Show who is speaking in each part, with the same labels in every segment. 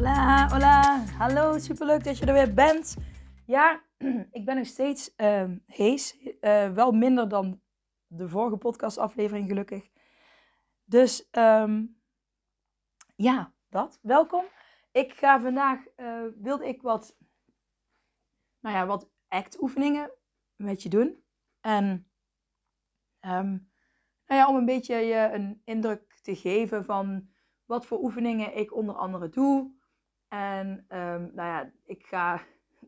Speaker 1: Hola, hola. Hallo, superleuk dat je er weer bent. Ja, ik ben nog steeds uh, hees. Uh, wel minder dan de vorige podcastaflevering, gelukkig. Dus um, ja, dat. Welkom. Ik ga vandaag, uh, wilde ik wat, nou ja, wat act oefeningen met je doen. En um, nou ja, om een beetje je een indruk te geven van wat voor oefeningen ik onder andere doe. En um, nou ja, ik ga.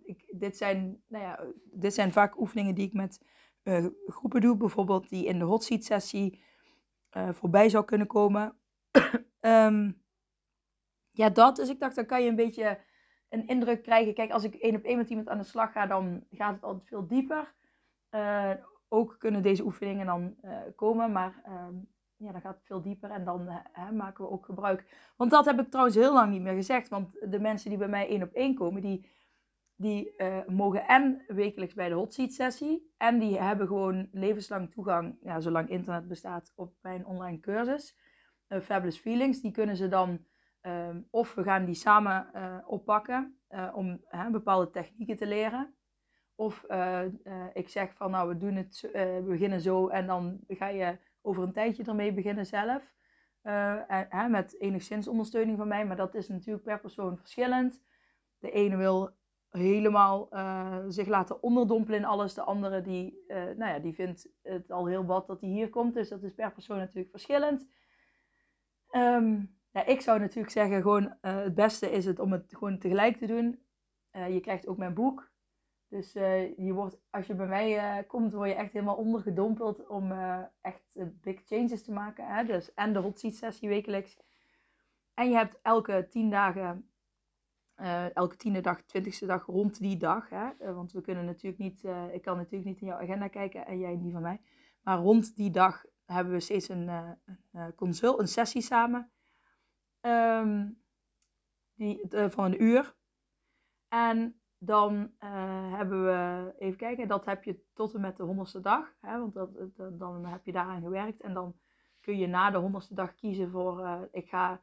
Speaker 1: Ik, dit, zijn, nou ja, dit zijn vaak oefeningen die ik met uh, groepen doe, bijvoorbeeld die in de hot seat sessie uh, voorbij zou kunnen komen. um, ja, dat. Dus ik dacht, dan kan je een beetje een indruk krijgen. Kijk, als ik één op één met iemand aan de slag ga, dan gaat het altijd veel dieper. Uh, ook kunnen deze oefeningen dan komen, maar um, ja, dan gaat veel dieper en dan hè, maken we ook gebruik. Want dat heb ik trouwens heel lang niet meer gezegd. Want de mensen die bij mij één op één komen, die, die uh, mogen en wekelijks bij de hot seat sessie. En die hebben gewoon levenslang toegang, ja, zolang internet bestaat, op mijn online cursus. Uh, Fabulous Feelings. Die kunnen ze dan, um, of we gaan die samen oppakken om bepaalde technieken te leren. Of ik zeg van nou, we doen het, we beginnen zo en dan ga je over een tijdje ermee beginnen zelf. Uh, en, met enigszins ondersteuning van mij, maar dat is natuurlijk per persoon verschillend. De ene wil helemaal uh, zich laten onderdompelen in alles. De andere die, nou ja, die vindt het al heel wat dat hij hier komt. Dus dat is per persoon natuurlijk verschillend. Um, ja, ik zou natuurlijk zeggen, gewoon het beste is het om het gewoon tegelijk te doen. je krijgt ook mijn boek. Dus uh, je wordt, als je bij mij uh, komt, word je echt helemaal ondergedompeld om uh, echt big changes te maken. Hè? Dus, en de hot seat sessie wekelijks. En je hebt elke tien dagen, elke tiende dag, twintigste dag rond die dag. Hè? want we kunnen natuurlijk niet, ik kan natuurlijk niet in jouw agenda kijken en jij niet van mij. Maar rond die dag hebben we steeds een, een consult, een sessie samen. Um, die, van een uur. En dan uh, hebben we, even kijken, dat heb je tot en met de honderdste dag. Hè, want dat, dat, dan heb je daaraan gewerkt. En dan kun je na de honderdste dag kiezen voor, uh, ik ga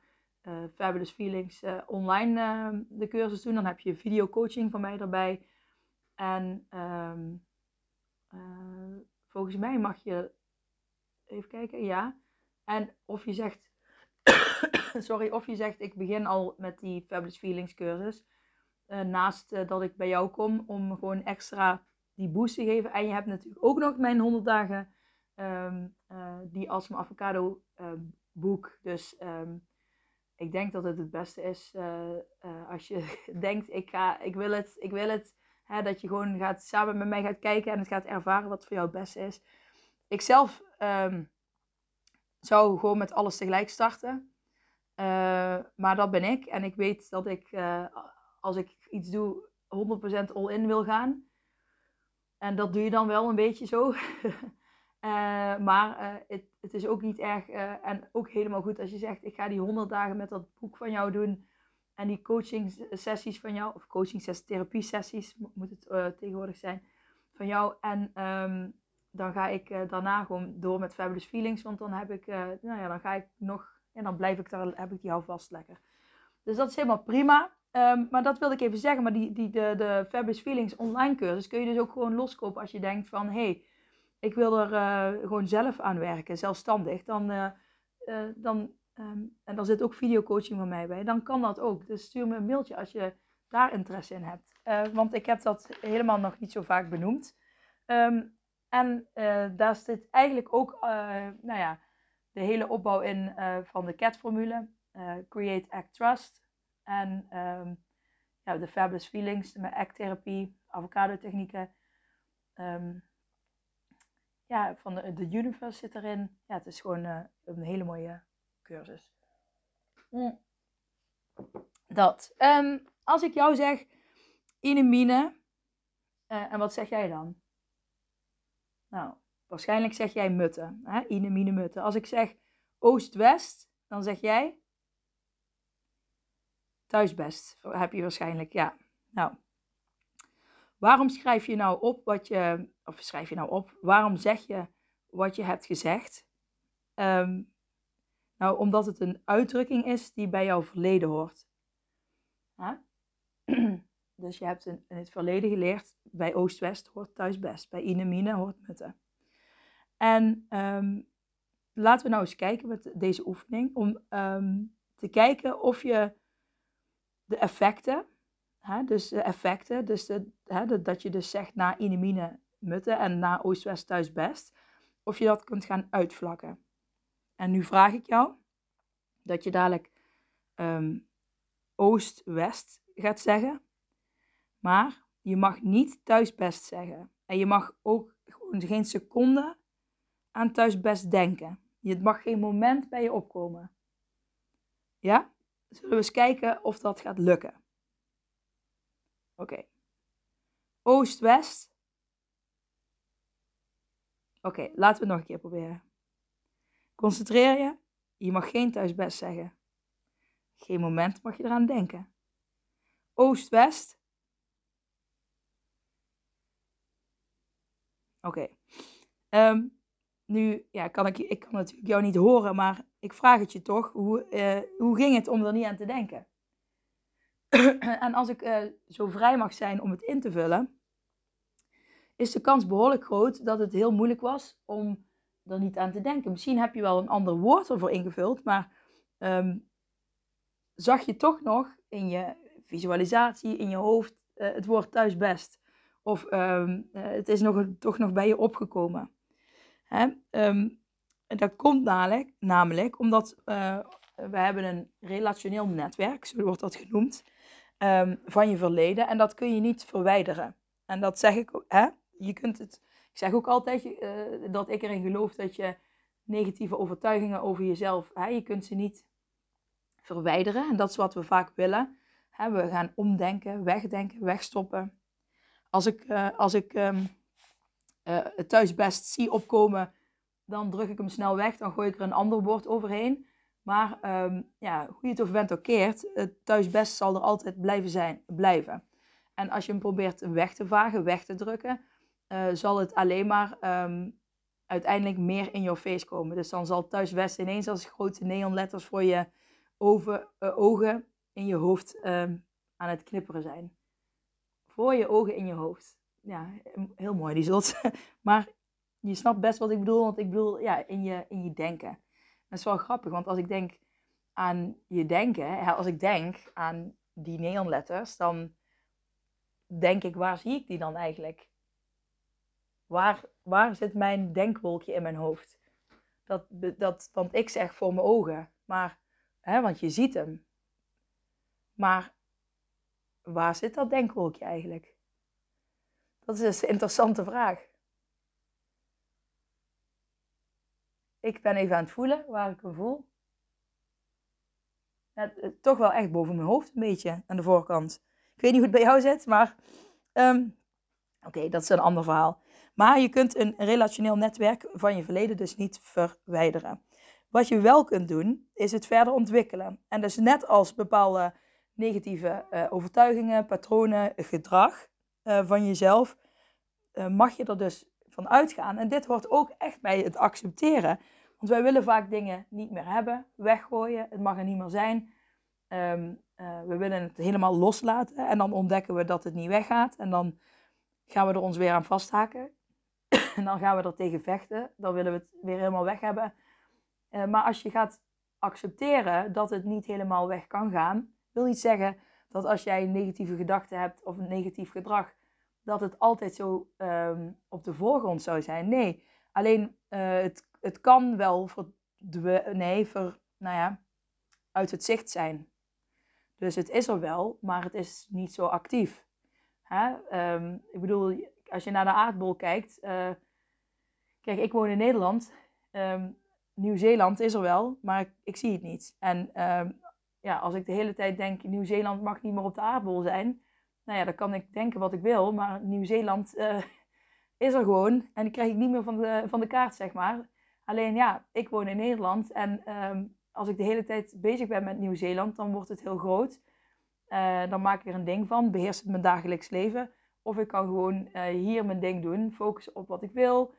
Speaker 1: Fabulous Feelings online de cursus doen. Dan heb je video coaching van mij erbij. En um, volgens mij mag je, even kijken, ja. En of je zegt, sorry, of je zegt, ik begin al met die Fabulous Feelings cursus uh, naast uh, dat ik bij jou kom om gewoon extra die boost te geven. En je hebt natuurlijk ook nog mijn 100 dagen um, uh, die als mijn avocado boek. Dus um, ik denk dat het het beste is als je denkt, ik, ga, ik wil het, ik wil het. Hè, dat je gewoon gaat, samen met mij gaat kijken en het gaat ervaren wat voor jou het beste is. Ik zelf zou gewoon met alles tegelijk starten. maar dat ben ik. En ik weet dat ik als ik iets doe, 100% all-in wil gaan. En dat doe je dan wel een beetje zo. uh, maar uh, het, het, is ook niet erg uh, en ook helemaal goed als je zegt: Ik ga die 100 dagen met dat boek van jou doen. En die coaching sessies van jou, of coaching sessies, therapie sessies moet het tegenwoordig zijn, van jou. En um, dan ga ik daarna gewoon door met Fabulous Feelings. Want dan heb ik, nou ja, dan ga ik nog, en dan blijf ik daar, heb ik die houvast lekker. Dus dat is helemaal prima. Um, maar dat wilde ik even zeggen. Maar die, die, de, de Fabulous Feelings online cursus kun je dus ook gewoon loskopen als je denkt van... Hé, hey, ik wil er uh, gewoon zelf aan werken, zelfstandig. Dan, uh, uh, dan, um, en dan zit ook videocoaching van mij bij. Dan kan dat ook. Dus stuur me een mailtje als je daar interesse in hebt. want ik heb dat helemaal nog niet zo vaak benoemd. Um, en daar zit eigenlijk ook nou ja, de hele opbouw in van de CAT-formule. Create, Act, Trust. En um, ja, de Fabulous Feelings, met ACT-therapie, avocado-technieken. Um, ja, van de, de Universe zit erin. Ja, het is gewoon uh, een hele mooie cursus. Mm. Dat. Ehm, als ik jou zeg inemine, uh, en wat zeg jij dan? Nou, waarschijnlijk zeg jij mutten. Hè? Inemine mutten. Als ik zeg oost-west, dan zeg jij thuisbest. Heb je waarschijnlijk, ja. Nou, waarom schrijf je nou op wat je, of schrijf je nou op, waarom zeg je wat je hebt gezegd? Ehm, nou, omdat het een uitdrukking is die bij jouw verleden hoort. dus je hebt in, het verleden geleerd, bij Oost-West hoort thuis best, bij Inemine hoort Mutten. En um, laten we nou eens kijken met deze oefening, om ehm, te kijken of je de effecten, hè, dus de effecten, dus hè, dat je dus zegt na Inemine Mutten en na Oost-West thuis best, of je dat kunt gaan uitvlakken. En nu vraag ik jou dat je dadelijk um, oost-west gaat zeggen. Maar je mag niet thuisbest zeggen. En je mag ook gewoon geen seconde aan thuisbest denken. Het mag geen moment bij je opkomen. Ja? Zullen we eens kijken of dat gaat lukken. Oké. Oost-west. Oké, laten we het nog een keer proberen. Concentreer je. Je mag geen thuisbest zeggen. Geen moment mag je eraan denken. Oost-west. Oké. Ehm, nu ja, kan ik, ik kan natuurlijk jou niet horen, maar ik vraag het je toch. Hoe, uh, hoe ging het om er niet aan te denken? en als ik uh, zo vrij mag zijn om het in te vullen, is de kans behoorlijk groot dat het heel moeilijk was om er niet aan te denken. Misschien heb je wel een ander woord ervoor ingevuld, maar um, zag je toch nog in je visualisatie, in je hoofd, uh, het woord thuis best? Of uh, het is nog, toch nog bij je opgekomen? Hè? Um, dat komt namelijk, namelijk omdat uh, we hebben een relationeel netwerk, zo wordt dat genoemd, van je verleden. En dat kun je niet verwijderen. En dat zeg ik, hè? je kunt het ik zeg ook altijd uh, dat ik erin geloof dat je negatieve overtuigingen over jezelf, hè, je kunt ze niet verwijderen. En dat is wat we vaak willen. Hè, we gaan omdenken, wegdenken, wegstoppen. Als ik, uh, als ik het thuis best zie opkomen, dan druk ik hem snel weg. Dan gooi ik er een ander woord overheen. Maar um, ja, hoe je het of bent ook keert, het thuis best zal er altijd blijven zijn, blijven. En als je hem probeert weg te vagen, weg te drukken, uh, zal het alleen maar um, uiteindelijk meer in your face komen. Dus dan zal thuis-west ineens als grote neonletters voor je over, uh, ogen in je hoofd um, aan het knipperen zijn. Voor je ogen in je hoofd. Ja, heel mooi die zult. maar je snapt best wat ik bedoel, want ik bedoel ja, in, je, in je denken. Dat is wel grappig, want als ik denk aan je denken, als ik denk aan die neonletters, dan denk ik, waar zie ik die dan eigenlijk? Waar, waar zit mijn denkwolkje in mijn hoofd? Dat, dat, want ik zeg voor mijn ogen, maar, hè, want je ziet hem. Maar waar zit dat denkwolkje eigenlijk? Dat is dus een interessante vraag. Ik ben even aan het voelen waar ik hem voel. Ja, toch wel echt boven mijn hoofd een beetje aan de voorkant. Ik weet niet hoe het bij jou zit, maar um, oké, dat is een ander verhaal. Maar je kunt een relationeel netwerk van je verleden dus niet verwijderen. Wat je wel kunt doen, is het verder ontwikkelen. En dus net als bepaalde negatieve uh, overtuigingen, patronen, gedrag uh, van jezelf, mag je er dus van uitgaan. En dit hoort ook echt bij het accepteren. Want wij willen vaak dingen niet meer hebben, weggooien, het mag er niet meer zijn. Um, we willen het helemaal loslaten en dan ontdekken we dat het niet weggaat. En dan gaan we er ons weer aan vasthaken. En dan gaan we er tegen vechten. Dan willen we het weer helemaal weg hebben. Uh, maar als je gaat accepteren dat het niet helemaal weg kan gaan, wil niet zeggen dat als jij negatieve gedachten hebt of een negatief gedrag, dat het altijd zo um, op de voorgrond zou zijn. Nee, alleen uh, het, het kan wel nee, ver, nou ja, uit het zicht zijn. Dus het is er wel, maar het is niet zo actief. Hè? Um, ik bedoel, als je naar de aardbol kijkt. Uh, kijk, ik woon in Nederland. Um, Nieuw-Zeeland is er wel, maar ik, ik, zie het niet. En ja, als ik de hele tijd denk, Nieuw-Zeeland mag niet meer op de aardbol zijn. Nou ja, dan kan ik denken wat ik wil, maar Nieuw-Zeeland uh, is er gewoon. En die krijg ik niet meer van de, van de kaart, zeg maar. Alleen ja, ik woon in Nederland en um, als ik de hele tijd bezig ben met Nieuw-Zeeland, dan wordt het heel groot. Uh, dan maak ik er een ding van, beheers het mijn dagelijks leven. Of ik kan gewoon uh, hier mijn ding doen, focussen op wat ik wil.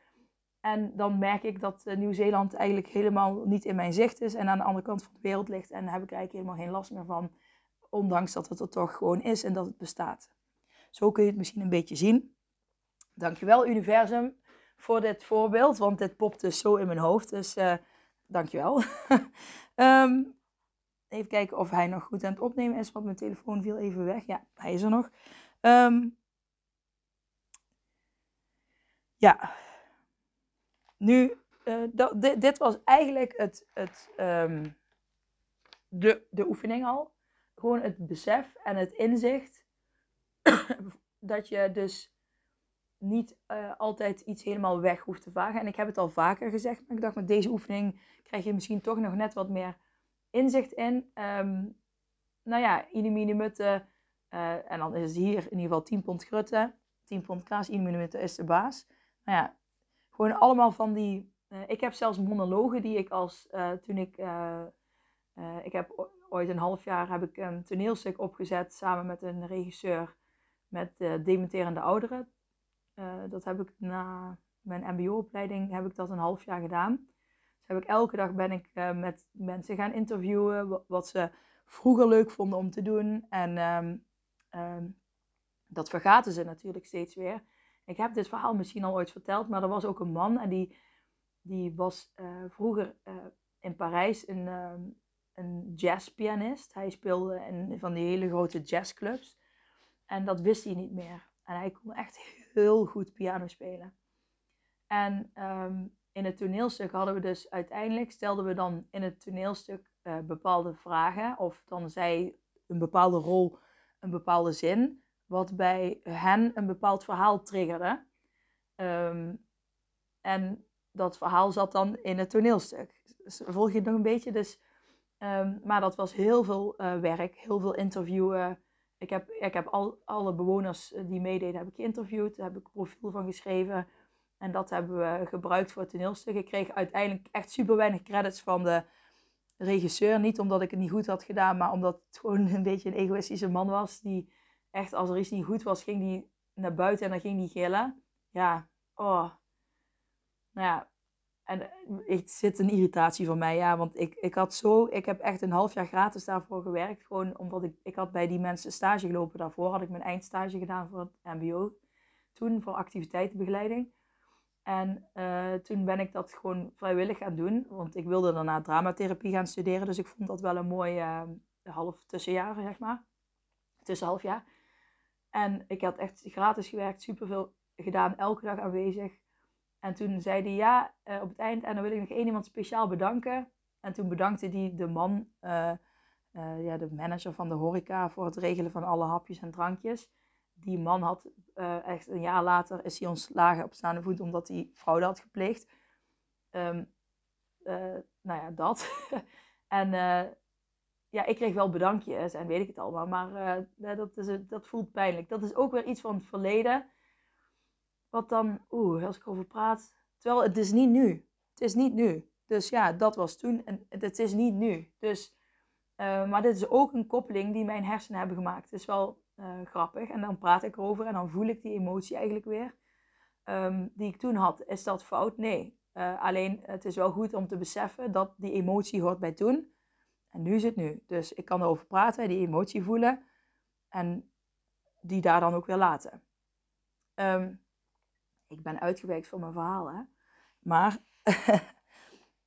Speaker 1: En dan merk ik dat Nieuw-Zeeland eigenlijk helemaal niet in mijn zicht is en aan de andere kant van de wereld ligt. En daar heb ik eigenlijk helemaal geen last meer van, ondanks dat het er toch gewoon is en dat het bestaat. Zo kun je het misschien een beetje zien. Dankjewel universum voor dit voorbeeld, want dit popt dus zo in mijn hoofd. Dus uh, dankjewel. um, even kijken of hij nog goed aan het opnemen is, want mijn telefoon viel even weg. Ja, hij is er nog. Um, ja, nu, uh, dit, was eigenlijk het, het, um, de, de oefening al. Gewoon het besef en het inzicht dat je dus niet uh, altijd iets helemaal weg hoeft te vagen. En ik heb het al vaker gezegd, maar ik dacht met deze oefening krijg je misschien toch nog net wat meer inzicht in. Um, nou ja, inimine mutte. Uh, en dan is het hier in ieder geval 10 pond grutte. 10 pond kaas, inimine mutte is de baas. Nou ja, gewoon allemaal van die... Uh, ik heb zelfs monologen die ik als... Toen ik... ik heb ooit een half jaar heb ik een toneelstuk opgezet samen met een regisseur met dementerende ouderen. dat heb ik na mijn mbo-opleiding heb ik dat een half jaar gedaan heb ik elke dag ben ik uh, met mensen gaan interviewen. Wat ze vroeger leuk vonden om te doen. En um, um, dat vergaten ze natuurlijk steeds weer. Ik heb dit verhaal misschien al ooit verteld. Maar er was ook een man. En die, die was uh, vroeger uh, in Parijs een, um, een jazzpianist. Hij speelde in van die hele grote jazzclubs. En dat wist hij niet meer. En hij kon echt heel goed piano spelen. En um, in het toneelstuk hadden we dus uiteindelijk, stelden we dan in het toneelstuk uh, bepaalde vragen. Of dan zei een bepaalde rol een bepaalde zin. Wat bij hen een bepaald verhaal triggerde. Um, en dat verhaal zat dan in het toneelstuk. Volg je het nog een beetje? Dus, um, maar dat was heel veel uh, werk, heel veel interviewen. Ik heb, ik heb al, alle bewoners die meededen heb ik geïnterviewd. Daar heb ik een profiel van geschreven. En dat hebben we gebruikt voor het toneelstuk. Ik kreeg uiteindelijk echt super weinig credits van de regisseur. Niet omdat ik het niet goed had gedaan, maar omdat het gewoon een beetje een egoïstische man was. Die echt, als er iets niet goed was, ging die naar buiten en dan ging die gillen. Ja, oh. Nou ja, en het zit een irritatie van mij, ja. Want ik, ik had zo, ik heb echt een half jaar gratis daarvoor gewerkt. Gewoon omdat ik, ik had bij die mensen stage gelopen daarvoor. Had ik mijn eindstage gedaan voor het mbo. Toen, voor activiteitenbegeleiding. En uh, toen ben ik dat gewoon vrijwillig gaan doen. Want ik wilde daarna dramatherapie gaan studeren. Dus ik vond dat wel een mooi uh, half tussenjaar, zeg maar. Tussen half jaar. En ik had echt gratis gewerkt, superveel gedaan, elke dag aanwezig. En toen zei hij ja, uh, op het eind, en dan wil ik nog één iemand speciaal bedanken. En toen bedankte hij de man, ja, de manager van de horeca, voor het regelen van alle hapjes en drankjes die man had echt een jaar later is hij ontslagen op staande voet omdat hij fraude had gepleegd. Um, nou ja, dat. en ja, ik kreeg wel bedankjes en weet ik het allemaal, maar dat, is, dat voelt pijnlijk. Dat is ook weer iets van het verleden. Wat dan, oeh, als ik erover praat. Terwijl het is niet nu. Het is niet nu. Dus ja, dat was toen en het is niet nu. Dus, maar dit is ook een koppeling die mijn hersenen hebben gemaakt. Het is wel uh, grappig. En dan praat ik erover en dan voel ik die emotie eigenlijk weer. Um, die ik toen had. Is dat fout? Nee. Uh, alleen het is wel goed om te beseffen dat die emotie hoort bij toen. En nu is het nu. Dus ik kan erover praten, die emotie voelen. En die daar dan ook weer laten. Um, ik ben uitgewerkt voor mijn verhaal. Maar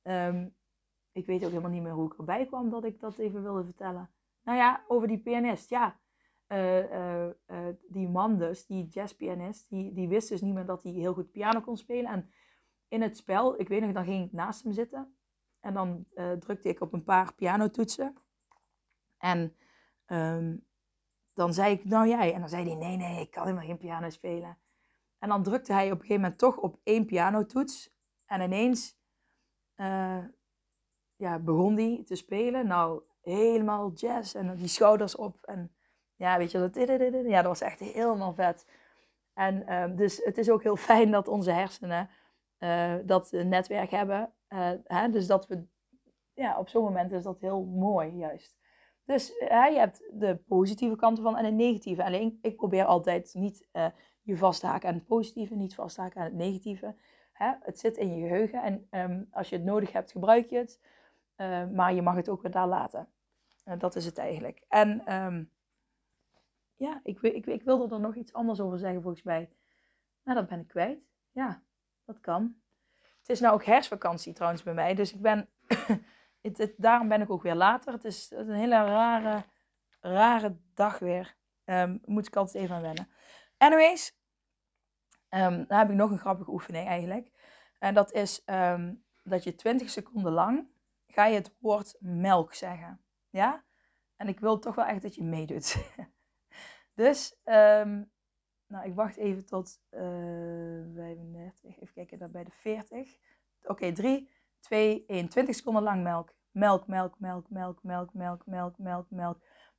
Speaker 1: um, ik weet ook helemaal niet meer hoe ik erbij kwam dat ik dat even wilde vertellen. Nou ja, over die pianist. Ja, uh, uh, die man dus, die jazzpianist, die, die wist dus niet meer dat hij heel goed piano kon spelen. En in het spel, ik weet nog, dan ging ik naast hem zitten. En dan drukte ik op een paar pianotoetsen. En um, dan zei ik, nou jij. En dan zei hij, nee, nee, ik kan helemaal geen piano spelen. En dan drukte hij op een gegeven moment toch op één pianotoets. En ineens ja, begon die te spelen. Nou, helemaal jazz en die schouders op. En ja, weet je, dat, ja, dat was echt helemaal vet. En ehm, dus het is ook heel fijn dat onze hersenen uh, dat netwerk hebben. Uh, hè, dus dat we, ja, op zo'n moment is dat heel mooi juist. Dus uh, je hebt de positieve kanten van en de negatieve. Alleen ik probeer altijd niet je vast te haken aan het positieve, niet vast te haken aan het negatieve. Hè? Het zit in je geheugen en um, als je het nodig hebt, gebruik je het. maar je mag het ook weer daar laten. dat is het eigenlijk. En um, ja, ik, ik, ik wilde er nog iets anders over zeggen volgens mij. Maar dat ben ik kwijt. Ja, dat kan. Het is nou ook herfstvakantie trouwens bij mij. Dus ik ben, het, daarom ben ik ook weer later. Het is, een hele rare, rare dag weer. Um, moet ik altijd even aan wennen. Anyways, um, dan heb ik nog een grappige oefening eigenlijk. En dat is um, dat je 20 seconden lang ga je het woord melk zeggen. Ja? En ik wil toch wel echt dat je meedoet. Dus, um, nou, ik wacht even tot uh, eh, 35. Even kijken, dan bij de 40. Oké, okay, 3, 2, 1. 20 seconden lang melk. Melk, melk, melk, melk, melk, melk, melk, melk, melk.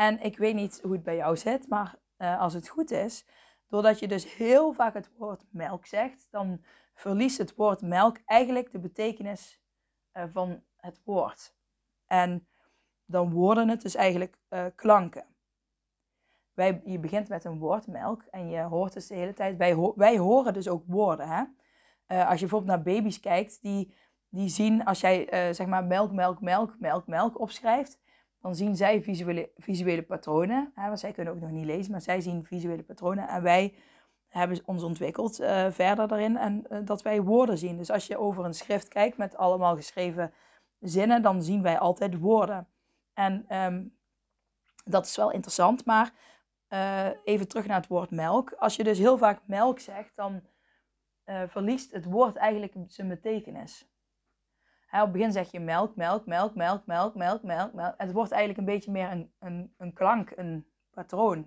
Speaker 1: En ik weet niet hoe het bij jou zit, maar uh, als het goed is, doordat je dus heel vaak het woord melk zegt, dan verliest het woord melk eigenlijk de betekenis uh, van het woord. En dan worden het dus eigenlijk uh, klanken. Wij, je begint met een woord melk en je hoort dus de hele tijd, wij, wij horen dus ook woorden. Hè? als je bijvoorbeeld naar baby's kijkt, die, die zien als jij zeg maar melk, melk, melk, melk, melk opschrijft, dan zien zij visuele, visuele patronen. Hè, zij kunnen ook nog niet lezen, maar zij zien visuele patronen. En wij hebben ons ontwikkeld uh, verder daarin en uh, dat wij woorden zien. Dus als je over een schrift kijkt met allemaal geschreven zinnen, dan zien wij altijd woorden. En um, dat is wel interessant, maar uh, even terug naar het woord melk. Als je dus heel vaak melk zegt, dan verliest het woord eigenlijk zijn betekenis op het begin zeg je melk, melk, melk, melk, melk, melk, melk, melk. En het wordt eigenlijk een beetje meer een, een, een klank, een patroon.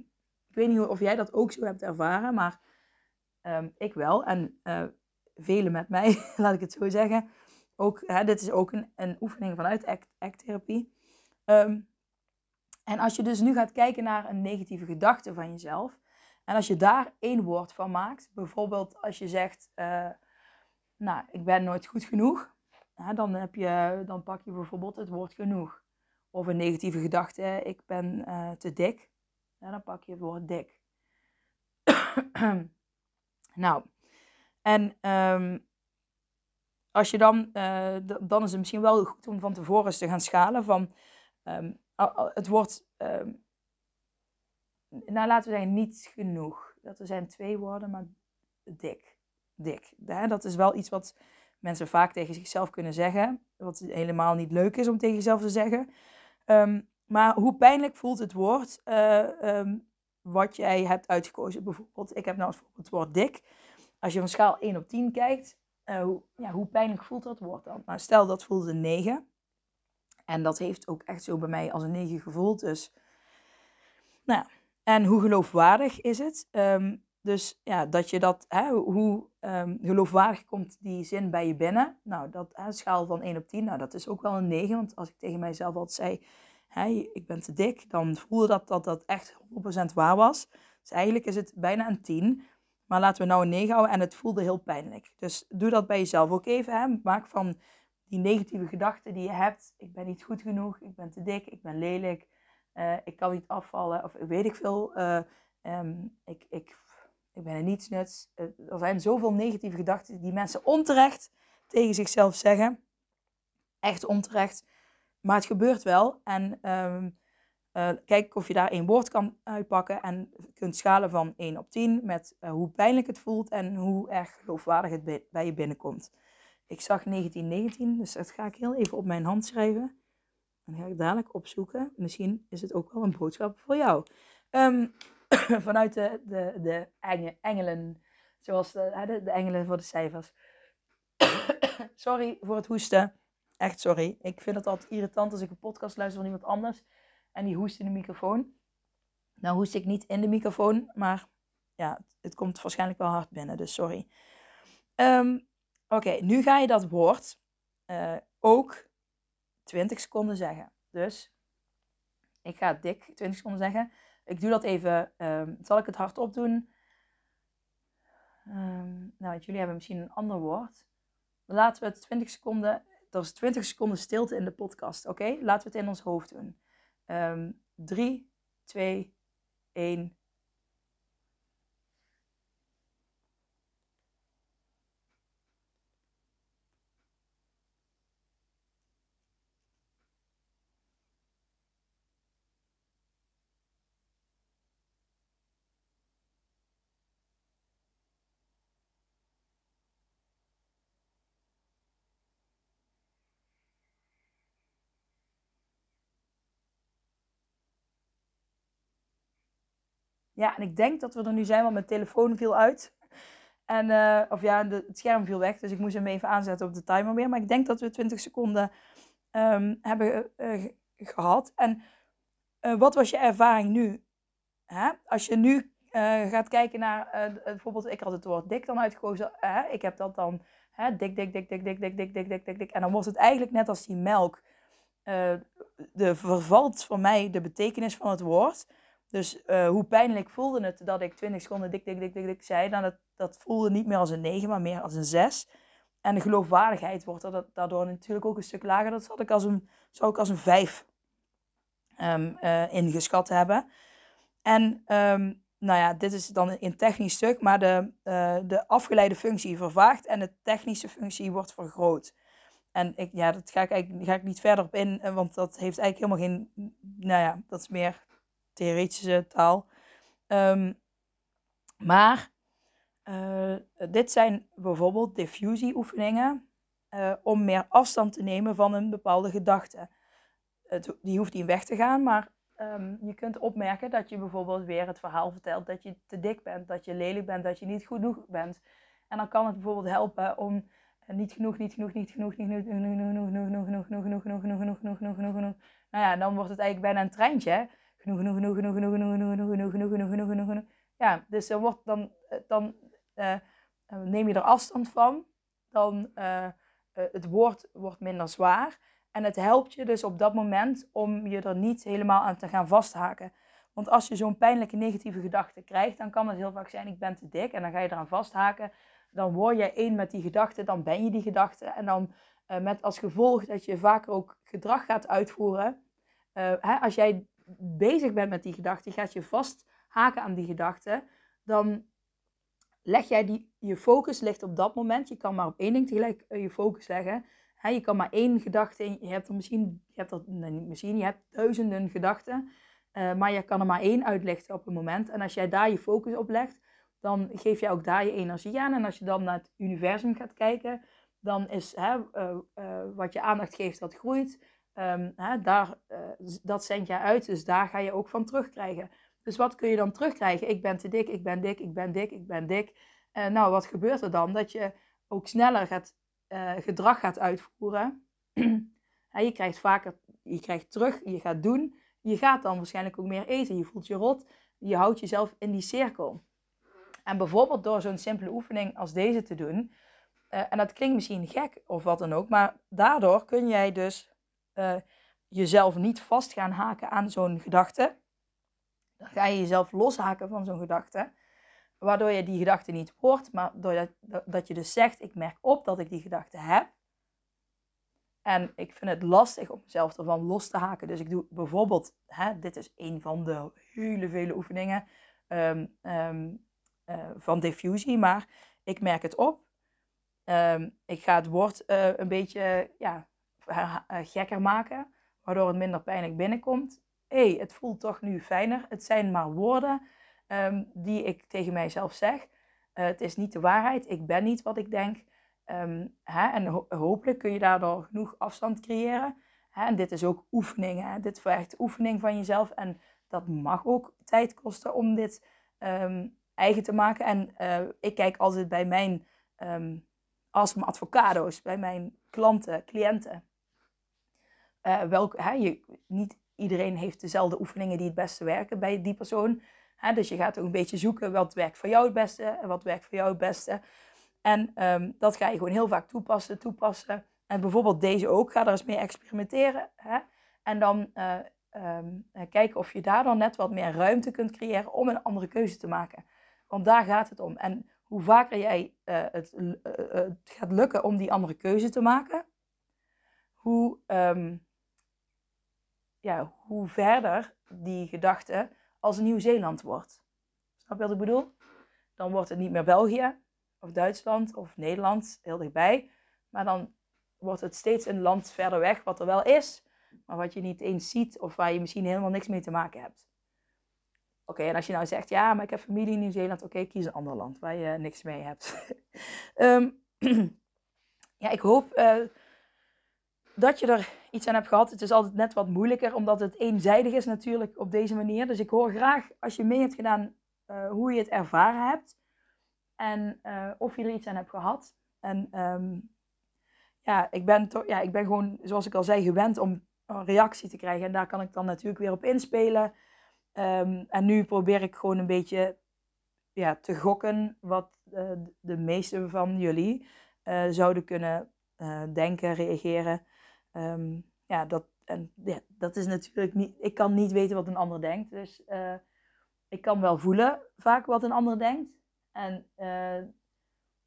Speaker 1: Ik weet niet of jij dat ook zo hebt ervaren, maar um, ik wel. En uh, velen met mij, laat ik het zo zeggen. Ook, dit is ook een, een oefening vanuit act-therapie. Um, en als je dus nu gaat kijken naar een negatieve gedachte van jezelf. En als je daar één woord van maakt. Bijvoorbeeld als je zegt, uh, nou, ik ben nooit goed genoeg dan, heb je, dan pak je bijvoorbeeld het woord genoeg. Of een negatieve gedachte, ik ben uh, te dik. dan pak je het woord dik. nou, en um, als je dan, uh, dan is het misschien wel goed om van tevoren eens te gaan schalen van um, het woord, um, nou laten we zeggen niet genoeg. Dat er zijn twee woorden, maar dik. Dik. Dat is wel iets wat mensen vaak tegen zichzelf kunnen zeggen. Wat helemaal niet leuk is om tegen jezelf te zeggen. Ehm, maar hoe pijnlijk voelt het woord uh, um, wat jij hebt uitgekozen? Bijvoorbeeld, ik heb nou het woord dik. Als je van schaal 1 op 10 kijkt, uh, hoe, ja, hoe pijnlijk voelt dat woord dan? Nou, stel dat voelde een 9. En dat heeft ook echt zo bij mij als een 9 gevoeld. Dus, nou, en hoe geloofwaardig is het? Um, dus ja, dat je dat, hè, hoe um, geloofwaardig komt die zin bij je binnen? Nou, dat schaal van 1 op 10, nou, dat is ook wel een 9. Want als ik tegen mijzelf altijd zei, hè, ik ben te dik, dan voelde dat dat, dat echt 100% waar was. Dus eigenlijk is het bijna een 10. Maar laten we nou een 9 houden en het voelde heel pijnlijk. Dus doe dat bij jezelf ook even. Hè. Maak van die negatieve gedachten die je hebt, ik ben niet goed genoeg, ik ben te dik, ik ben lelijk, uh, ik kan niet afvallen, of weet ik veel. Uh, um, ik, ik ik ben er niets nuts. Er zijn zoveel negatieve gedachten die mensen onterecht tegen zichzelf zeggen. Echt onterecht. Maar het gebeurt wel. En um, uh, kijk of je daar één woord kan uitpakken en kunt schalen van 1 op 10 met uh, hoe pijnlijk het voelt en hoe erg geloofwaardig het bij je binnenkomt. ik zag 1919, dus dat ga ik heel even op mijn hand schrijven. Dan ga ik dadelijk opzoeken. Misschien is het ook wel een boodschap voor jou. Ehm, vanuit de, de, de engelen, zoals de, de, engelen voor de cijfers. sorry voor het hoesten. Echt sorry. Ik vind het altijd irritant als ik een podcast luister van iemand anders en die hoest in de microfoon. Nou hoest ik niet in de microfoon, maar ja, het komt waarschijnlijk wel hard binnen, dus sorry. Ehm, oké, nu ga je dat woord uh, ook 20 seconden zeggen. Dus ik ga dik 20 seconden zeggen. Ik doe dat even. Um, zal ik het hardop doen? Um, nou, jullie hebben misschien een ander woord. Laten we het 20 seconden. Er is 20 seconden stilte in de podcast. Oké, laten we het in ons hoofd doen. 3, 2, 1. Ja, en ik denk dat we er nu zijn, want mijn telefoon viel uit. En, uh, of ja, het scherm viel weg, dus ik moest hem even aanzetten op de timer weer. Maar ik denk dat we 20 seconden um, hebben uh, gehad. En uh, wat was je ervaring nu? Hè? Als je nu gaat kijken naar, bijvoorbeeld, ik had het woord dik dan uitgekozen. ik heb dat dan, hè, dik, dik, dik, dik, dik, dik, dik, dik, dik, dik, dik. En dan wordt het eigenlijk net als die melk. de vervalt voor mij de betekenis van het woord. Dus uh, hoe pijnlijk voelde het dat ik 20 seconden dik, dik, dik, dik, dik zei. Dan dat, dat voelde niet meer als een 9, maar meer als een 6. En de geloofwaardigheid wordt daardoor natuurlijk ook een stuk lager. Dat had ik als een, zou ik als een 5 um, uh, ingeschat hebben. En um, nou ja, dit is dan een technisch stuk, maar de, uh, de afgeleide functie vervaagt en de technische functie wordt vergroot. En ik, ja, dat ga ik eigenlijk ga ik niet verder op in, want dat heeft eigenlijk helemaal geen, nou ja, dat is meer theoretische taal. Um, maar uh, dit zijn bijvoorbeeld diffusieoefeningen uh, om meer afstand te nemen van een bepaalde gedachte. Het, die hoeft niet weg te gaan, maar um, je kunt opmerken dat je bijvoorbeeld weer het verhaal vertelt dat je te dik bent, dat je lelijk bent, dat je niet goed genoeg bent. En dan kan het bijvoorbeeld helpen om niet genoeg, niet genoeg, niet genoeg, niet genoeg, genoeg, genoeg, genoeg, genoeg, genoeg, genoeg, genoeg, genoeg, genoeg, genoeg, genoeg, genoeg, genoeg. Nou ja, dan wordt het eigenlijk bijna een treintje genoeg, genoeg, genoeg, genoeg, genoeg, genoeg, genoeg, genoeg, genoeg, genoeg, genoeg, genoeg. Ja, dus er wordt dan, dan uh, neem je er afstand van. Dan uh, het woord wordt minder zwaar. En het helpt je dus op dat moment om je er niet helemaal aan te gaan vasthaken. Want als je zo'n pijnlijke negatieve gedachte krijgt, dan kan het heel vaak zijn: ik ben te dik. En dan ga je eraan vasthaken. Dan word je één met die gedachte, dan ben je die gedachte. En dan uh, met als gevolg dat je vaker ook gedrag gaat uitvoeren. Uh, hè, als jij bezig bent met die gedachte, je gaat je vasthaken aan die gedachte, dan leg jij die, je focus ligt op dat moment. Je kan maar op één ding tegelijk eh, je focus leggen. je kan maar één gedachte, je hebt er misschien, je hebt niet misschien, je hebt duizenden gedachten, uh, maar je kan er maar één uitlichten op een moment. En als jij daar je focus op legt, dan geef je ook daar je energie aan. En als je dan naar het universum gaat kijken, dan is uh, wat je aandacht geeft, dat groeit. Um, hè, daar, uh, dat zend je uit, dus daar ga je ook van terugkrijgen. Dus wat kun je dan terugkrijgen? Ik ben te dik, ik ben dik, ik ben dik, ik ben dik. Uh, nou, wat gebeurt er dan? Dat je ook sneller gaat, uh, gedrag gaat uitvoeren. je krijgt vaker, je krijgt terug, je gaat doen. Je gaat dan waarschijnlijk ook meer eten. Je voelt je rot. Je houdt jezelf in die cirkel. En bijvoorbeeld door zo'n simpele oefening als deze te doen. en dat klinkt misschien gek of wat dan ook. Maar daardoor kun jij dus uh, jezelf niet vast gaan haken aan zo'n gedachte. Dan ga je jezelf loshaken van zo'n gedachte. Waardoor je die gedachte niet hoort, maar doordat dat je dus zegt: Ik merk op dat ik die gedachte heb. En ik vind het lastig om mezelf ervan los te haken. Dus ik doe bijvoorbeeld, hè, dit is een van de hele vele oefeningen um, um, uh, van diffusie, maar ik merk het op. Um, ik ga het woord uh, een beetje ja, eh, gekker maken, waardoor het minder pijnlijk binnenkomt. Hé, hey, het voelt toch nu fijner. Het zijn maar woorden um, die ik tegen mijzelf zeg. Uh, het is niet de waarheid. Ik ben niet wat ik denk. Ehm, hè, en hopelijk kun je daardoor genoeg afstand creëren. Hè, en dit is ook oefening. Hè? Dit vergt oefening van jezelf. En dat mag ook tijd kosten om dit ehm, eigen te maken. En eh, ik kijk altijd bij mijn um, als mijn advocado's, bij mijn klanten, cliënten. Uh, hè, je, niet iedereen heeft dezelfde oefeningen die het beste werken bij die persoon. Hè, dus je gaat ook een beetje zoeken wat werkt voor jou het beste en wat werkt voor jou het beste. En ehm, dat ga je gewoon heel vaak toepassen, toepassen. En bijvoorbeeld deze ook, ga er eens mee experimenteren. Hè? En dan uh, um, kijken of je daar dan net wat meer ruimte kunt creëren om een andere keuze te maken. Want daar gaat het om. En hoe vaker jij het, gaat lukken om die andere keuze te maken, hoe, um, ja, hoe verder die gedachte als Nieuw-Zeeland wordt. Snap je wat ik bedoel? Dan wordt het niet meer België of Duitsland of Nederland, heel dichtbij. Maar dan wordt het steeds een land verder weg, wat er wel is, maar wat je niet eens ziet of waar je misschien helemaal niks mee te maken hebt. Oké, en als je nou zegt, ja, maar ik heb familie in Nieuw-Zeeland, oké, kies een ander land waar je niks mee hebt. Ehm, ja, ik hoop uh, dat je er iets aan hebt gehad. Het is altijd net wat moeilijker, omdat het eenzijdig is natuurlijk op deze manier. Dus ik hoor graag als je mee hebt gedaan uh, hoe je het ervaren hebt. En uh, of je er iets aan hebt gehad. En um, ja, ik ben, toch, ja, ik ben gewoon, zoals ik al zei, gewend om een reactie te krijgen. En daar kan ik dan natuurlijk weer op inspelen. Um, en nu probeer ik gewoon een beetje ja, te gokken wat uh, de meeste van jullie zouden kunnen denken, reageren. Um, ja, dat, en, ja, dat is natuurlijk niet. Ik kan niet weten wat een ander denkt. Dus ik kan wel voelen vaak wat een ander denkt. En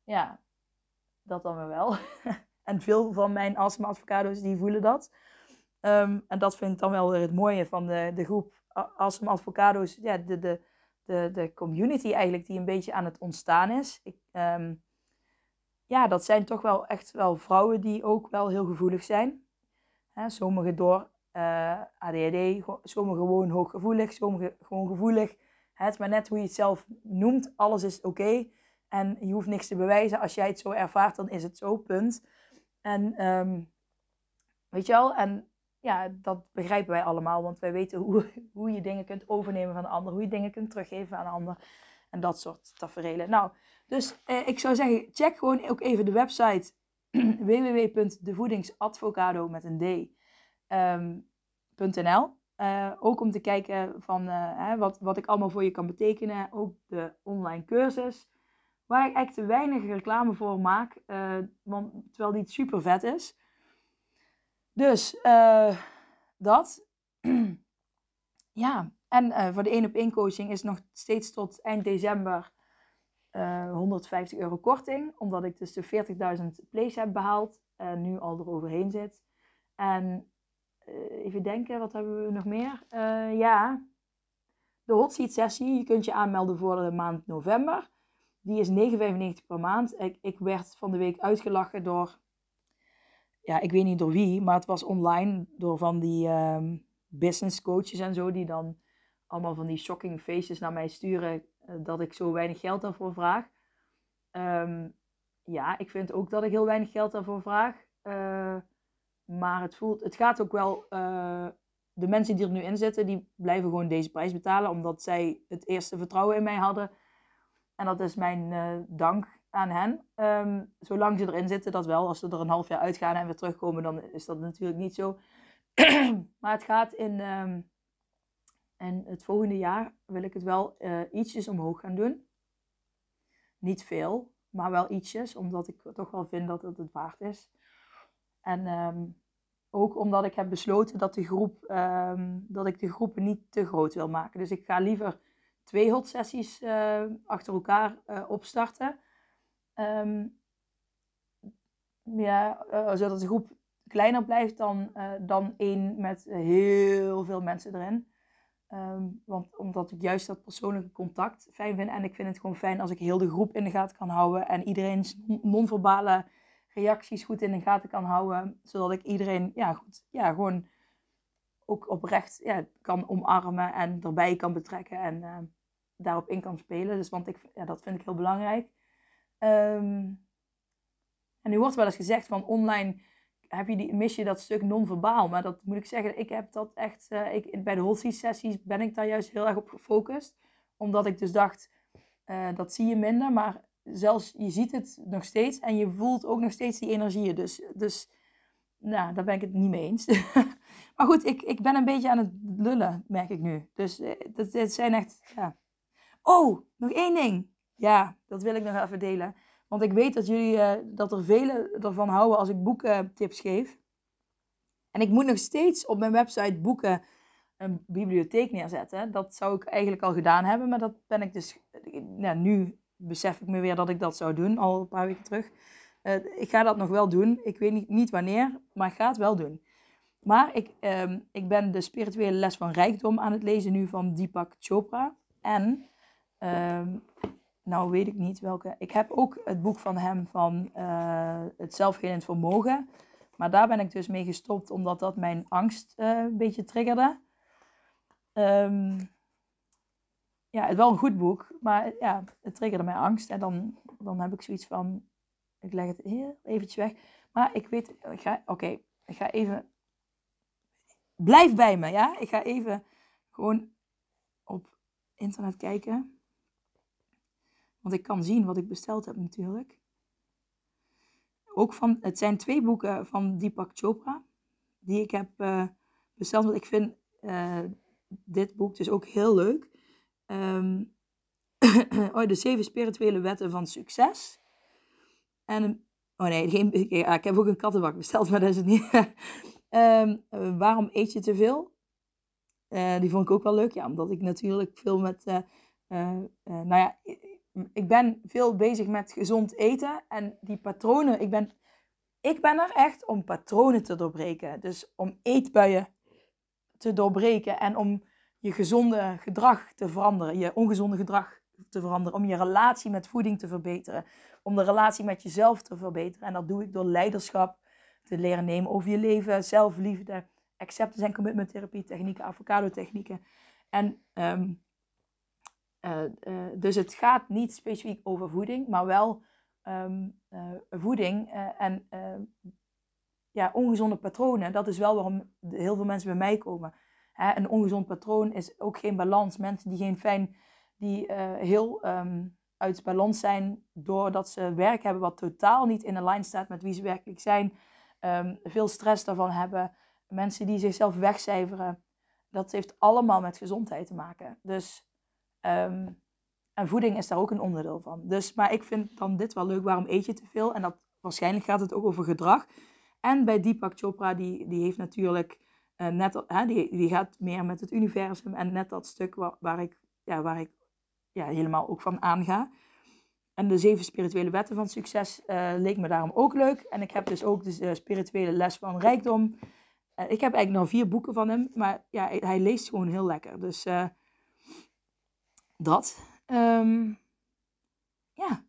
Speaker 1: ja, dat dan wel. En veel van mijn astma-advocado's die voelen dat. Um, en dat vind ik dan wel weer het mooie van de, de groep astma-advocado's. Ja, de, de, de, de community eigenlijk die een beetje aan het ontstaan is. Ik, um, ja, dat zijn toch wel echt wel vrouwen die ook wel heel gevoelig zijn. Hè, sommigen door uh, ADHD, sommigen gewoon hooggevoelig, sommigen gewoon gevoelig. Het is maar net hoe je het zelf noemt. Alles is oké. En je hoeft niks te bewijzen. Als jij het zo ervaart, dan is het zo, punt. En um, weet je wel, en ja, dat begrijpen wij allemaal, want wij weten hoe, hoe je dingen kunt overnemen van de ander, hoe je dingen kunt teruggeven aan de ander en dat soort tafereelen. Nou, dus eh, ik zou zeggen, check gewoon ook even de website www.devoedingsadvocado met een d. Um, uh, ook om te kijken van hè, wat, wat ik allemaal voor je kan betekenen. Ook de online cursus. Waar ik echt te weinig reclame voor maak. Uh, want, terwijl die super vet is. Dus dat. ja, en voor de 1 op 1 coaching is nog steeds tot eind december 150 euro korting. Omdat ik dus de 40.000 plays heb behaald. En nu al eroverheen zit. En even denken, wat hebben we nog meer? ja, de hot seat sessie. Je kunt je aanmelden voor de maand november. Die is 9,95 per maand. Ik, ik werd van de week uitgelachen door, ja, ik weet niet door wie, maar het was online door van die um, business coaches en zo, die dan allemaal van die shocking faces naar mij sturen dat ik zo weinig geld daarvoor vraag. Um, ja, ik vind ook dat ik heel weinig geld daarvoor vraag. Uh, maar het, voelt, het gaat ook wel. Uh, de mensen die er nu in zitten, die blijven gewoon deze prijs betalen. Omdat zij het eerste vertrouwen in mij hadden. En dat is mijn dank aan hen. Um, zolang ze erin zitten, dat wel. Als ze er een half jaar uitgaan en weer terugkomen, dan is dat natuurlijk niet zo. maar het gaat in, um, in het volgende jaar wil ik het wel uh, ietsjes omhoog gaan doen. Niet veel, maar wel ietsjes, omdat ik toch wel vind dat het het waard is. En um, ook omdat ik heb besloten dat, de groep, dat ik de groepen niet te groot wil maken. Dus ik ga liever twee hot sessies uh, achter elkaar uh, opstarten. Um, ja, zodat de groep kleiner blijft dan, dan één met heel veel mensen erin. Um, want omdat ik juist dat persoonlijke contact fijn vind. En ik vind het gewoon fijn als ik heel de groep in de gaten kan houden. En iedereen's non-verbale reacties goed in de gaten kan houden. Zodat ik iedereen ja, goed, ja, gewoon ook oprecht ja, kan omarmen en erbij kan betrekken. En uh, daarop in kan spelen. Dus want ik, ja, dat vind ik heel belangrijk. Um, En nu wordt wel eens gezegd van online heb je die, mis je dat stuk non-verbaal. Maar dat moet ik zeggen, ik heb dat echt, uh, ik, bij de hot sessies ben ik daar juist heel erg op gefocust. Omdat ik dus dacht, uh, dat zie je minder, maar zelfs je ziet het nog steeds en je voelt ook nog steeds die energieën. Dus, dus nou, daar ben ik het niet mee eens. maar goed, ik, ik ben een beetje aan het lullen, merk ik nu. Dus het eh, zijn echt, ja. Oh, nog één ding. Ja, dat wil ik nog even delen. Want ik weet dat jullie, uh, dat er velen ervan houden als ik boekentips geef. En ik moet nog steeds op mijn website boeken een bibliotheek neerzetten. Dat zou ik eigenlijk al gedaan hebben, maar dat ben ik dus, nou, nu besef ik me weer dat ik dat zou doen, al een paar weken terug. Uh, ik ga dat nog wel doen. Ik weet niet, niet wanneer, maar ik ga het wel doen. Maar ik, um, ik ben de spirituele les van rijkdom aan het lezen nu van Deepak Chopra. En um, nou weet ik niet welke. Ik heb ook het boek van hem van uh, het zelfgenend vermogen. Maar daar ben ik dus mee gestopt omdat dat mijn angst uh, een beetje triggerde. Um, ja, het wel een goed boek, maar ja, het triggerde mijn angst. En dan, dan heb ik zoiets van, ik leg het heel eventjes weg. Maar ik weet, ik ga, oké, ik ga even, blijf bij me, ja? Ik ga even gewoon op internet kijken. Want ik kan zien wat ik besteld heb natuurlijk. Ook van, het zijn twee boeken van Deepak Chopra. Die ik heb uh, besteld. Want ik vind uh, dit boek dus ook heel leuk. Um, oh, de zeven spirituele wetten van succes. En, oh nee, geen, ik heb ook een kattenbak besteld, maar dat is het niet. uh, waarom eet je te veel? die vond ik ook wel leuk. Ja, omdat ik natuurlijk veel met, nou ja, ik ben veel bezig met gezond eten. En die patronen, ik ben, ik ben er echt om patronen te doorbreken. Dus om eetbuien te doorbreken en om je gezonde gedrag te veranderen. Je ongezonde gedrag te veranderen. Om je relatie met voeding te verbeteren. Om de relatie met jezelf te verbeteren. En dat doe ik door leiderschap te leren nemen over je leven, zelfliefde, acceptance en commitment therapie technieken, avocado technieken. En um, uh, uh, dus het gaat niet specifiek over voeding, maar wel um, uh, voeding en ja, ongezonde patronen. Dat is wel waarom heel veel mensen bij mij komen. Hè, een ongezond patroon is ook geen balans. Mensen die geen fijn, die heel um, uit balans zijn doordat ze werk hebben wat totaal niet in lijn staat met wie ze werkelijk zijn. Um, veel stress daarvan hebben. Mensen die zichzelf wegcijferen. Dat heeft allemaal met gezondheid te maken. Dus Um, en voeding is daar ook een onderdeel van. Dus, maar ik vind dan dit wel leuk. Waarom eet je te veel? En dat, waarschijnlijk gaat het ook over gedrag. En bij Deepak Chopra, die, die heeft natuurlijk uh, net, hè, die, die gaat meer met het universum. En net dat stuk waar, ik, ja, waar ik ja, helemaal ook van aanga. En de zeven spirituele wetten van succes uh, leek me daarom ook leuk. En ik heb dus ook de spirituele les van rijkdom. Ik heb eigenlijk nog vier boeken van hem. Maar ja, hij leest gewoon heel lekker. Dus dat. Um, ja.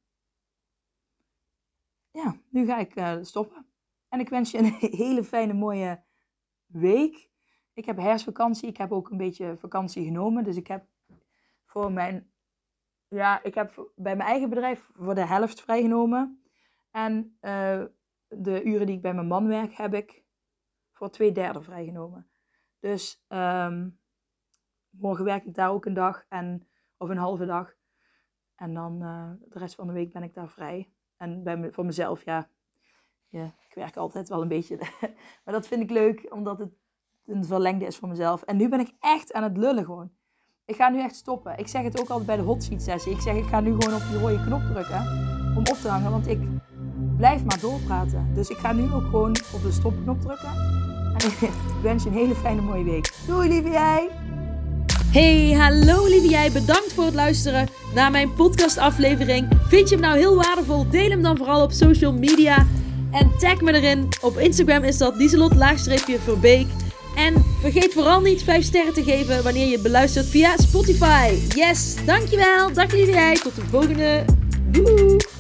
Speaker 1: Ja, nu ga ik uh, stoppen. En ik wens je een hele fijne, mooie week. Ik heb herfstvakantie. Ik heb ook een beetje vakantie genomen. Dus ik heb voor mijn... Ja, ik heb bij mijn eigen bedrijf voor de helft vrijgenomen. En uh, de uren die ik bij mijn man werk, heb ik voor twee derde vrijgenomen. Dus um, morgen werk ik daar ook een dag. En of een halve dag. En dan uh, de rest van de week ben ik daar vrij. En bij me, voor mezelf, ja, ja, ik werk altijd wel een beetje. maar dat vind ik leuk, omdat het een verlengde is voor mezelf. En nu ben ik echt aan het lullen gewoon. Ik ga nu echt stoppen. Ik zeg het ook altijd bij de hot seat sessie. Ik zeg, ik ga nu gewoon op die rode knop drukken om op te hangen. Want ik blijf maar doorpraten. Dus ik ga nu ook gewoon op de stopknop drukken. En ik wens je een hele fijne mooie week. Doei lieve jij!
Speaker 2: Hey, hallo lieve jij. Bedankt voor het luisteren naar mijn podcastaflevering. Vind je hem nou heel waardevol? Deel hem dan vooral op social media. En tag me erin. Op Instagram is dat Lieselot-Verbeek. En vergeet vooral niet 5 sterren te geven wanneer je beluistert via Spotify. Yes, dankjewel. Dag lieve jij. Tot de volgende. Doei.